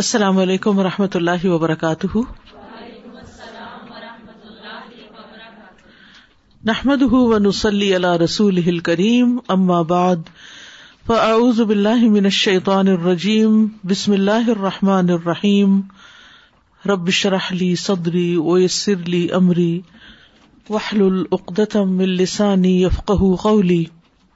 السلام علیکم و رحمۃ اللہ وبرکاتہ نحمد ون صلی اللہ رسول کریم اما بعد فاعوذ باللہ من الشیطان الرجیم بسم اللہ الرحمٰن الرحیم رب شرحلی صدری اویسرلی امری وحل العقدم السانی یفقہ قولی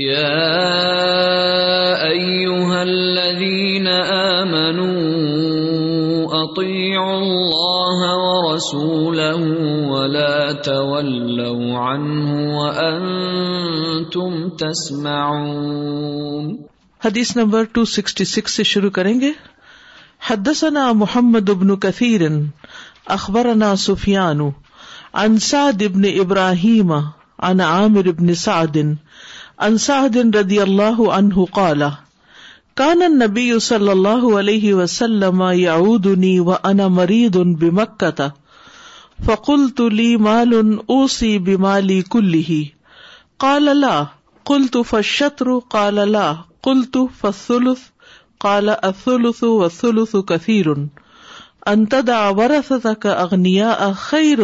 وأنتم نمبر ٹو سکسٹی سکس سے شروع کریں گے حدث محمد ابن کفیرن اخبر نا سفیانو انصاد ابن ابراہیم عامر ابن سعد انصاح دن رضی اللہ عنہ قال کان نبی صلی اللہ علیہ وسلم یعودنی وانا مریض بمکہ فقلت لی مال اوسی بمالی کلہ قال لا قلت فالشطر قال لا قلت فالثلث قال الثلث والثلث كثير انتدا ورثت کا اغنیا اخیر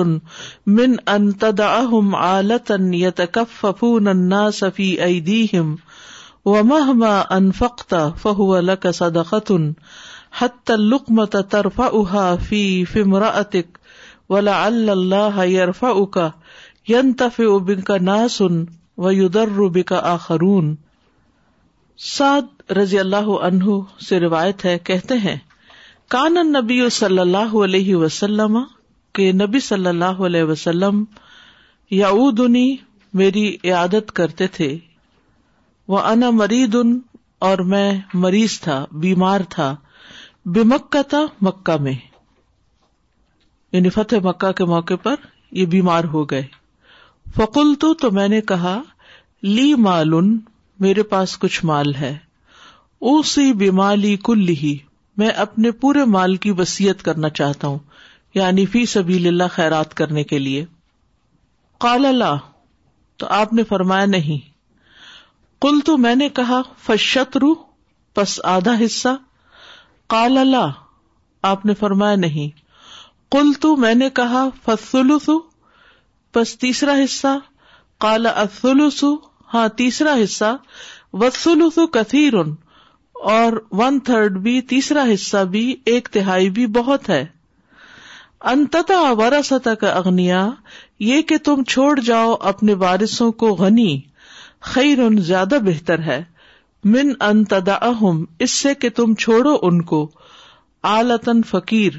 من انتدا ہم آلتن یت کف فون انا سفی اے دیم و مہ ما ان فخت فہو الک سد خطن حت لکم ترف اہا فی فمر اتک ولا اللہ یارف اکا ین تف ناسن و یدر کا آخرون سعد رضی اللہ عنہ سے روایت ہے کہتے ہیں کان نبی و صلی اللہ علیہ وسلم کے نبی صلی اللہ علیہ وسلم یا دنی میری عیادت کرتے تھے وہ انمری دن اور میں مریض تھا بیمار تھا مکہ تھا مکہ میں یعنی فتح مکہ کے موقع پر یہ بیمار ہو گئے فکل تو میں نے کہا لی مالن میرے پاس کچھ مال ہے اوسی بیمالی کل ہی میں اپنے پورے مال کی وسیعت کرنا چاہتا ہوں یعنی فی سبھی اللہ خیرات کرنے کے لیے قال اللہ تو آپ نے فرمایا نہیں کل تو میں نے کہا فشت رو آدھا حصہ قال اللہ آپ نے فرمایا نہیں کل تو میں نے کہا تیسرا حصہ کالا کالاسو ہاں تیسرا حصہ وسول کثیر اور ون تھرڈ بھی تیسرا حصہ بھی ایک تہائی بھی بہت ہے انتتا کا یہ کہ تم چھوڑ جاؤ اپنے وارثوں کو غنی خیر ان زیادہ بہتر ہے من انتدا اس سے کہ تم چھوڑو ان کو آلتن فقیر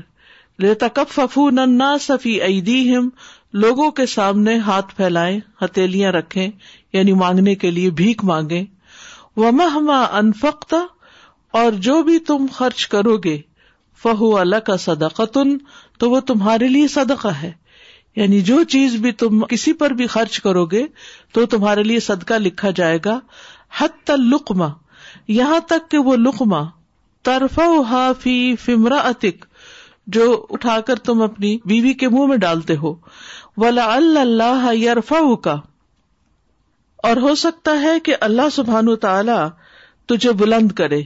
ففو نن سفی عیدی ہم لوگوں کے سامنے ہاتھ پھیلائیں ہتھیلیاں رکھے یعنی مانگنے کے لیے بھیک مانگے وہ مہما انفقتا اور جو بھی تم خرچ کرو گے فہو اللہ کا صدقہ تن تو وہ تمہارے لیے صدقہ ہے یعنی جو چیز بھی تم کسی پر بھی خرچ کرو گے تو تمہارے لیے صدقہ لکھا جائے گا حت یہاں تک کہ وہ لقما ترف فی فمرا اتک جو اٹھا کر تم اپنی بیوی کے منہ میں ڈالتے ہو ولا اللہ یارفا کا اور ہو سکتا ہے کہ اللہ سبحان تعالی تجھے بلند کرے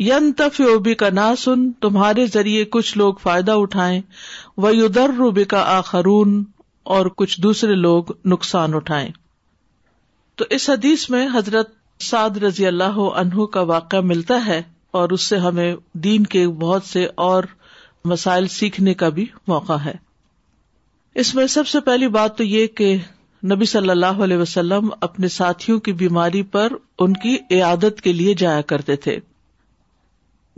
ین اوبی کا نہ سن تمہارے ذریعے کچھ لوگ فائدہ اٹھائے ویودر روبی کا آخرون اور کچھ دوسرے لوگ نقصان اٹھائے تو اس حدیث میں حضرت سعد رضی اللہ عنہ کا واقعہ ملتا ہے اور اس سے ہمیں دین کے بہت سے اور مسائل سیکھنے کا بھی موقع ہے اس میں سب سے پہلی بات تو یہ کہ نبی صلی اللہ علیہ وسلم اپنے ساتھیوں کی بیماری پر ان کی عیادت کے لیے جایا کرتے تھے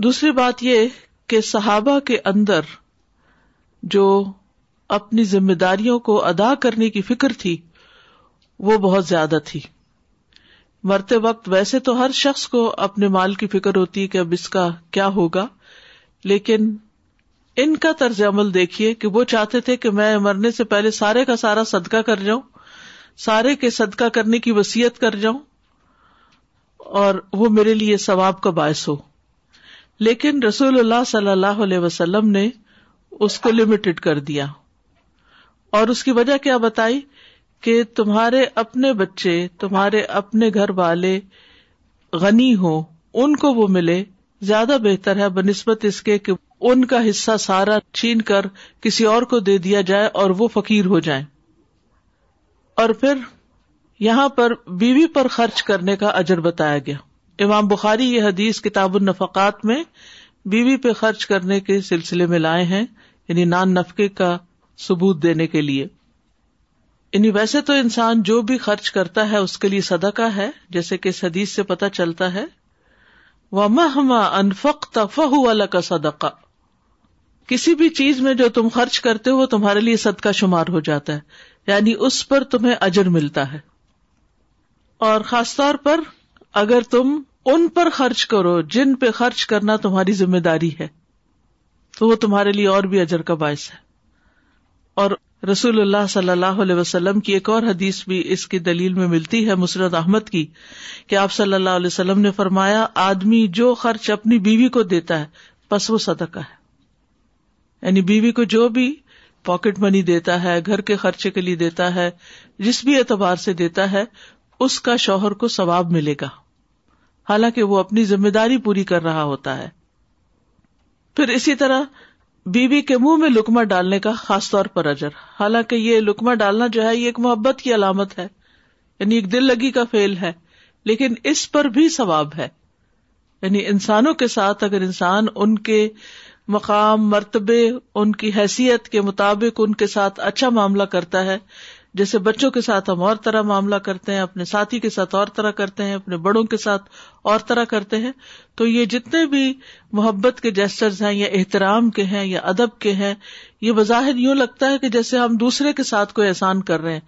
دوسری بات یہ کہ صحابہ کے اندر جو اپنی ذمہ داریوں کو ادا کرنے کی فکر تھی وہ بہت زیادہ تھی مرتے وقت ویسے تو ہر شخص کو اپنے مال کی فکر ہوتی کہ اب اس کا کیا ہوگا لیکن ان کا طرز عمل دیکھیے کہ وہ چاہتے تھے کہ میں مرنے سے پہلے سارے کا سارا صدقہ کر جاؤں سارے کے صدقہ کرنے کی وسیعت کر جاؤں اور وہ میرے لیے ثواب کا باعث ہو لیکن رسول اللہ صلی اللہ علیہ وسلم نے اس کو لمیٹڈ کر دیا اور اس کی وجہ کیا بتائی کہ تمہارے اپنے بچے تمہارے اپنے گھر والے غنی ہو ان کو وہ ملے زیادہ بہتر ہے بنسبت اس کے کہ ان کا حصہ سارا چھین کر کسی اور کو دے دیا جائے اور وہ فقیر ہو جائیں اور پھر یہاں پر بیوی پر خرچ کرنے کا اجر بتایا گیا امام بخاری یہ حدیث کتاب النفقات میں بیوی بی پہ خرچ کرنے کے سلسلے میں لائے ہیں یعنی نان نفقے کا ثبوت دینے کے لیے یعنی ویسے تو انسان جو بھی خرچ کرتا ہے اس کے لیے صدقہ ہے جیسے کہ اس حدیث سے پتا چلتا ہے وہ تفہ والا کا صدقہ کسی بھی چیز میں جو تم خرچ کرتے ہو تمہارے لیے صدقہ شمار ہو جاتا ہے یعنی اس پر تمہیں اجر ملتا ہے اور خاص طور پر اگر تم ان پر خرچ کرو جن پہ خرچ کرنا تمہاری ذمہ داری ہے تو وہ تمہارے لیے اور بھی اجر کا باعث ہے اور رسول اللہ صلی اللہ علیہ وسلم کی ایک اور حدیث بھی اس کی دلیل میں ملتی ہے مسرت احمد کی کہ آپ صلی اللہ علیہ وسلم نے فرمایا آدمی جو خرچ اپنی بیوی کو دیتا ہے بس وہ صدقہ ہے یعنی بیوی کو جو بھی پاکٹ منی دیتا ہے گھر کے خرچے کے لیے دیتا ہے جس بھی اعتبار سے دیتا ہے اس کا شوہر کو ثواب ملے گا حالانکہ وہ اپنی ذمہ داری پوری کر رہا ہوتا ہے پھر اسی طرح بی بی کے منہ میں لکما ڈالنے کا خاص طور پر اجر حالانکہ یہ لکما ڈالنا جو ہے یہ ایک محبت کی علامت ہے یعنی ایک دل لگی کا فیل ہے لیکن اس پر بھی ثواب ہے یعنی انسانوں کے ساتھ اگر انسان ان کے مقام مرتبے ان کی حیثیت کے مطابق ان کے ساتھ اچھا معاملہ کرتا ہے جیسے بچوں کے ساتھ ہم اور طرح معاملہ کرتے ہیں اپنے ساتھی کے ساتھ اور طرح کرتے ہیں اپنے بڑوں کے ساتھ اور طرح کرتے ہیں تو یہ جتنے بھی محبت کے جیسٹرز ہیں یا احترام کے ہیں یا ادب کے ہیں یہ بظاہر یوں لگتا ہے کہ جیسے ہم دوسرے کے ساتھ کوئی احسان کر رہے ہیں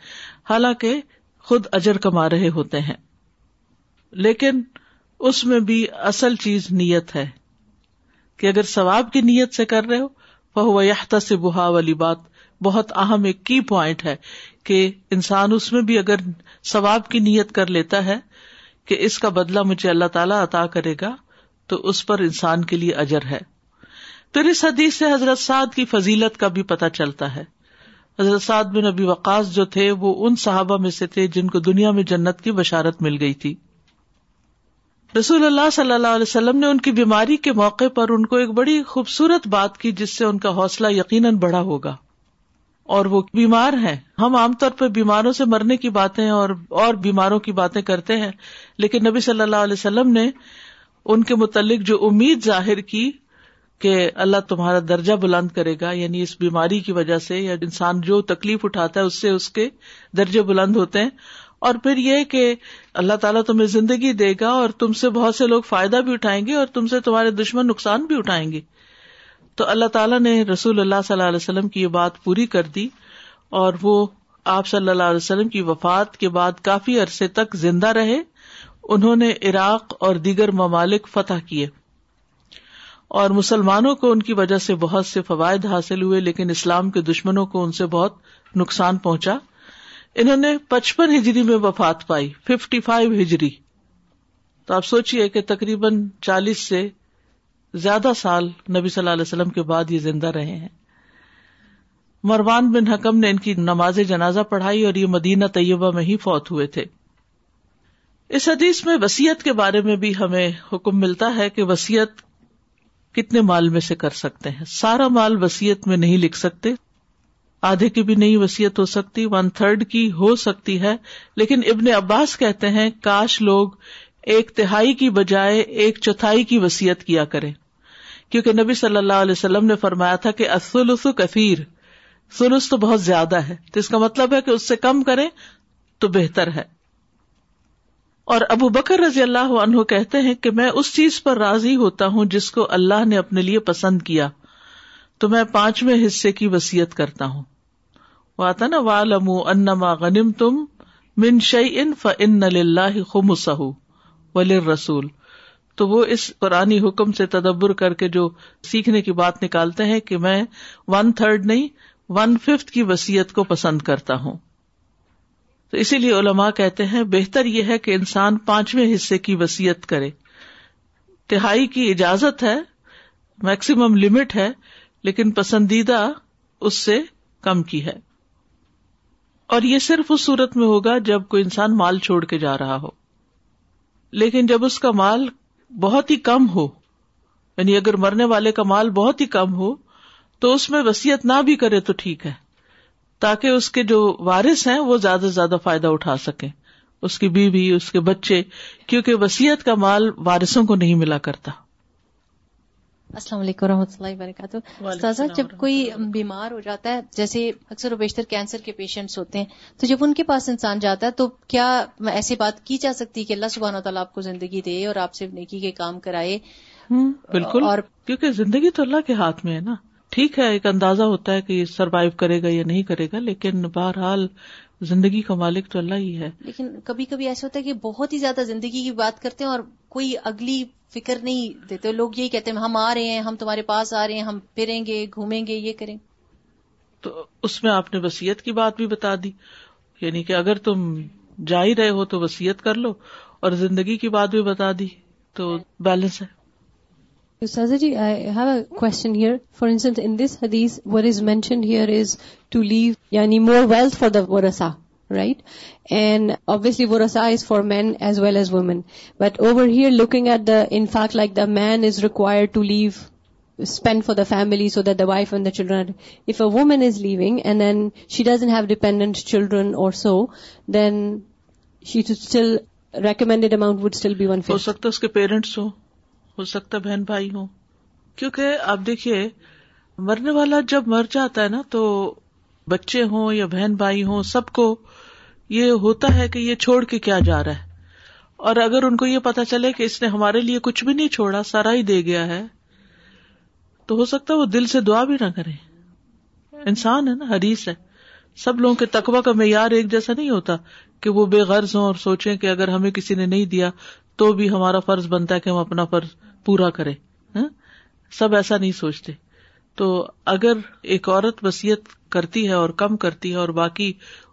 حالانکہ خود اجر کما رہے ہوتے ہیں لیکن اس میں بھی اصل چیز نیت ہے کہ اگر ثواب کی نیت سے کر رہے ہو فہو یاحتا سے بہا والی بات بہت اہم ایک کی پوائنٹ ہے کہ انسان اس میں بھی اگر ثواب کی نیت کر لیتا ہے کہ اس کا بدلہ مجھے اللہ تعالی عطا کرے گا تو اس پر انسان کے لیے اجر ہے پھر اس حدیث سے حضرت سعد کی فضیلت کا بھی پتہ چلتا ہے حضرت سعد بن نبی وقاص جو تھے وہ ان صحابہ میں سے تھے جن کو دنیا میں جنت کی بشارت مل گئی تھی رسول اللہ صلی اللہ علیہ وسلم نے ان کی بیماری کے موقع پر ان کو ایک بڑی خوبصورت بات کی جس سے ان کا حوصلہ یقیناً بڑھا ہوگا اور وہ بیمار ہیں ہم عام طور بیماروں سے مرنے کی باتیں اور اور بیماروں کی باتیں کرتے ہیں لیکن نبی صلی اللہ علیہ وسلم نے ان کے متعلق جو امید ظاہر کی کہ اللہ تمہارا درجہ بلند کرے گا یعنی اس بیماری کی وجہ سے یا انسان جو تکلیف اٹھاتا ہے اس سے اس کے درجے بلند ہوتے ہیں اور پھر یہ کہ اللہ تعالیٰ تمہیں زندگی دے گا اور تم سے بہت سے لوگ فائدہ بھی اٹھائیں گے اور تم سے تمہارے دشمن نقصان بھی اٹھائیں گے تو اللہ تعالیٰ نے رسول اللہ صلی اللہ علیہ وسلم کی یہ بات پوری کر دی اور وہ آپ صلی اللہ علیہ وسلم کی وفات کے بعد کافی عرصے تک زندہ رہے انہوں نے عراق اور دیگر ممالک فتح کیے اور مسلمانوں کو ان کی وجہ سے بہت سے فوائد حاصل ہوئے لیکن اسلام کے دشمنوں کو ان سے بہت نقصان پہنچا انہوں نے پچپن ہجری میں وفات پائی ففٹی فائیو ہجری تو آپ سوچیے کہ تقریباً چالیس سے زیادہ سال نبی صلی اللہ علیہ وسلم کے بعد یہ زندہ رہے ہیں مروان بن حکم نے ان کی نماز جنازہ پڑھائی اور یہ مدینہ طیبہ میں ہی فوت ہوئے تھے اس حدیث میں وسیعت کے بارے میں بھی ہمیں حکم ملتا ہے کہ وسیعت کتنے مال میں سے کر سکتے ہیں سارا مال وسیعت میں نہیں لکھ سکتے آدھے کی بھی نہیں وسیعت ہو سکتی ون تھرڈ کی ہو سکتی ہے لیکن ابن عباس کہتے ہیں کاش لوگ ایک تہائی کی بجائے ایک چوتھائی کی وسیعت کیا کرے کیونکہ نبی صلی اللہ علیہ وسلم نے فرمایا تھا کہ کثیر سلس تو بہت زیادہ ہے تو اس کا مطلب ہے کہ اس سے کم کرے تو بہتر ہے اور ابو بکر رضی اللہ عنہ کہتے ہیں کہ میں اس چیز پر راضی ہوتا ہوں جس کو اللہ نے اپنے لیے پسند کیا تو میں پانچویں حصے کی وسیعت کرتا ہوں وہ آتا نا وم انما غنیم تم من شی ان فن اللہ خمسہ ولی رسول تو وہ اس پرانی حکم سے تدبر کر کے جو سیکھنے کی بات نکالتے ہیں کہ میں ون تھرڈ نہیں ون ففتھ کی وسیعت کو پسند کرتا ہوں تو اسی لیے علما کہتے ہیں بہتر یہ ہے کہ انسان پانچویں حصے کی وسیعت کرے تہائی کی اجازت ہے میکسیمم لمٹ ہے لیکن پسندیدہ اس سے کم کی ہے اور یہ صرف اس صورت میں ہوگا جب کوئی انسان مال چھوڑ کے جا رہا ہو لیکن جب اس کا مال بہت ہی کم ہو یعنی اگر مرنے والے کا مال بہت ہی کم ہو تو اس میں وسیعت نہ بھی کرے تو ٹھیک ہے تاکہ اس کے جو وارث ہیں وہ زیادہ سے زیادہ فائدہ اٹھا سکیں اس کی بیوی اس کے بچے کیونکہ وسیعت کا مال وارثوں کو نہیں ملا کرتا السلام علیکم و اللہ وبرکاتہ استاذہ جب کوئی بیمار ہو جاتا ہے جیسے اکثر و بیشتر کینسر کے پیشنٹس ہوتے ہیں تو جب ان کے پاس انسان جاتا ہے تو کیا ایسی بات کی جا سکتی ہے کہ اللہ سبحان و تعالیٰ آپ کو زندگی دے اور آپ سے نیکی کے کام کرائے بالکل اور کیونکہ زندگی تو اللہ کے ہاتھ میں ہے نا ٹھیک ہے ایک اندازہ ہوتا ہے کہ یہ سروائو کرے گا یا نہیں کرے گا لیکن بہرحال زندگی کا مالک تو اللہ ہی ہے لیکن کبھی کبھی ایسا ہوتا ہے کہ بہت ہی زیادہ زندگی کی بات کرتے ہیں اور کوئی اگلی فکر نہیں دیتے لوگ یہی کہتے ہیں ہم آ رہے ہیں ہم تمہارے پاس آ رہے ہیں ہم پھریں گے گھومیں گے یہ کریں تو اس میں آپ نے وسیعت کی بات بھی بتا دی یعنی کہ اگر تم جا ہی رہے ہو تو وسیعت کر لو اور زندگی کی بات بھی بتا دی تو ہاں۔ بیلنس ہے Ustazji, I have a question here. For instance, in this hadith, what is mentioned here is to leave more wealth for the warasa, right? And obviously warasa is for men as well as women. But over here, looking at the infaq, like the man is required to leave, spend for the family so that the wife and the children are... If a woman is leaving and then she doesn't have dependent children or so, then she should still... recommended amount would still be 150. Ho sakta uske parents ho. ہو سکتا ہے بہن بھائی ہو کیونکہ آپ دیکھیے مرنے والا جب مر جاتا ہے نا تو بچے ہوں یا بہن بھائی ہوں سب کو یہ ہوتا ہے کہ یہ چھوڑ کے کیا جا رہا ہے اور اگر ان کو یہ پتا چلے کہ اس نے ہمارے لیے کچھ بھی نہیں چھوڑا سارا ہی دے گیا ہے تو ہو سکتا ہے وہ دل سے دعا بھی نہ کرے انسان ہے نا حریث ہے سب لوگوں کے تقوا کا معیار ایک جیسا نہیں ہوتا کہ وہ بے غرض ہوں اور سوچیں کہ اگر ہمیں کسی نے نہیں دیا تو بھی ہمارا فرض بنتا ہے کہ ہم اپنا فرض پورا کرے ہاں؟ سب ایسا نہیں سوچتے تو اگر ایک عورت وسیعت کرتی ہے اور کم کرتی ہے اور باقی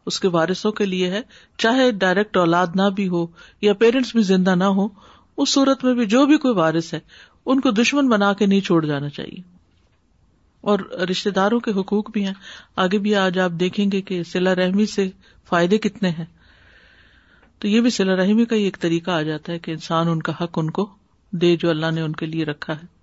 اس کے وارثوں کے لیے ہے چاہے ڈائریکٹ اولاد نہ بھی ہو یا پیرنٹس بھی زندہ نہ ہو اس صورت میں بھی جو بھی کوئی وارث ہے ان کو دشمن بنا کے نہیں چھوڑ جانا چاہیے اور رشتے داروں کے حقوق بھی ہیں آگے بھی آج آپ دیکھیں گے کہ سلا رحمی سے فائدے کتنے ہیں تو یہ بھی سلا رحمی کا ہی ایک طریقہ آ جاتا ہے کہ انسان ان کا حق ان کو دے جو اللہ نے ان کے لیے رکھا ہے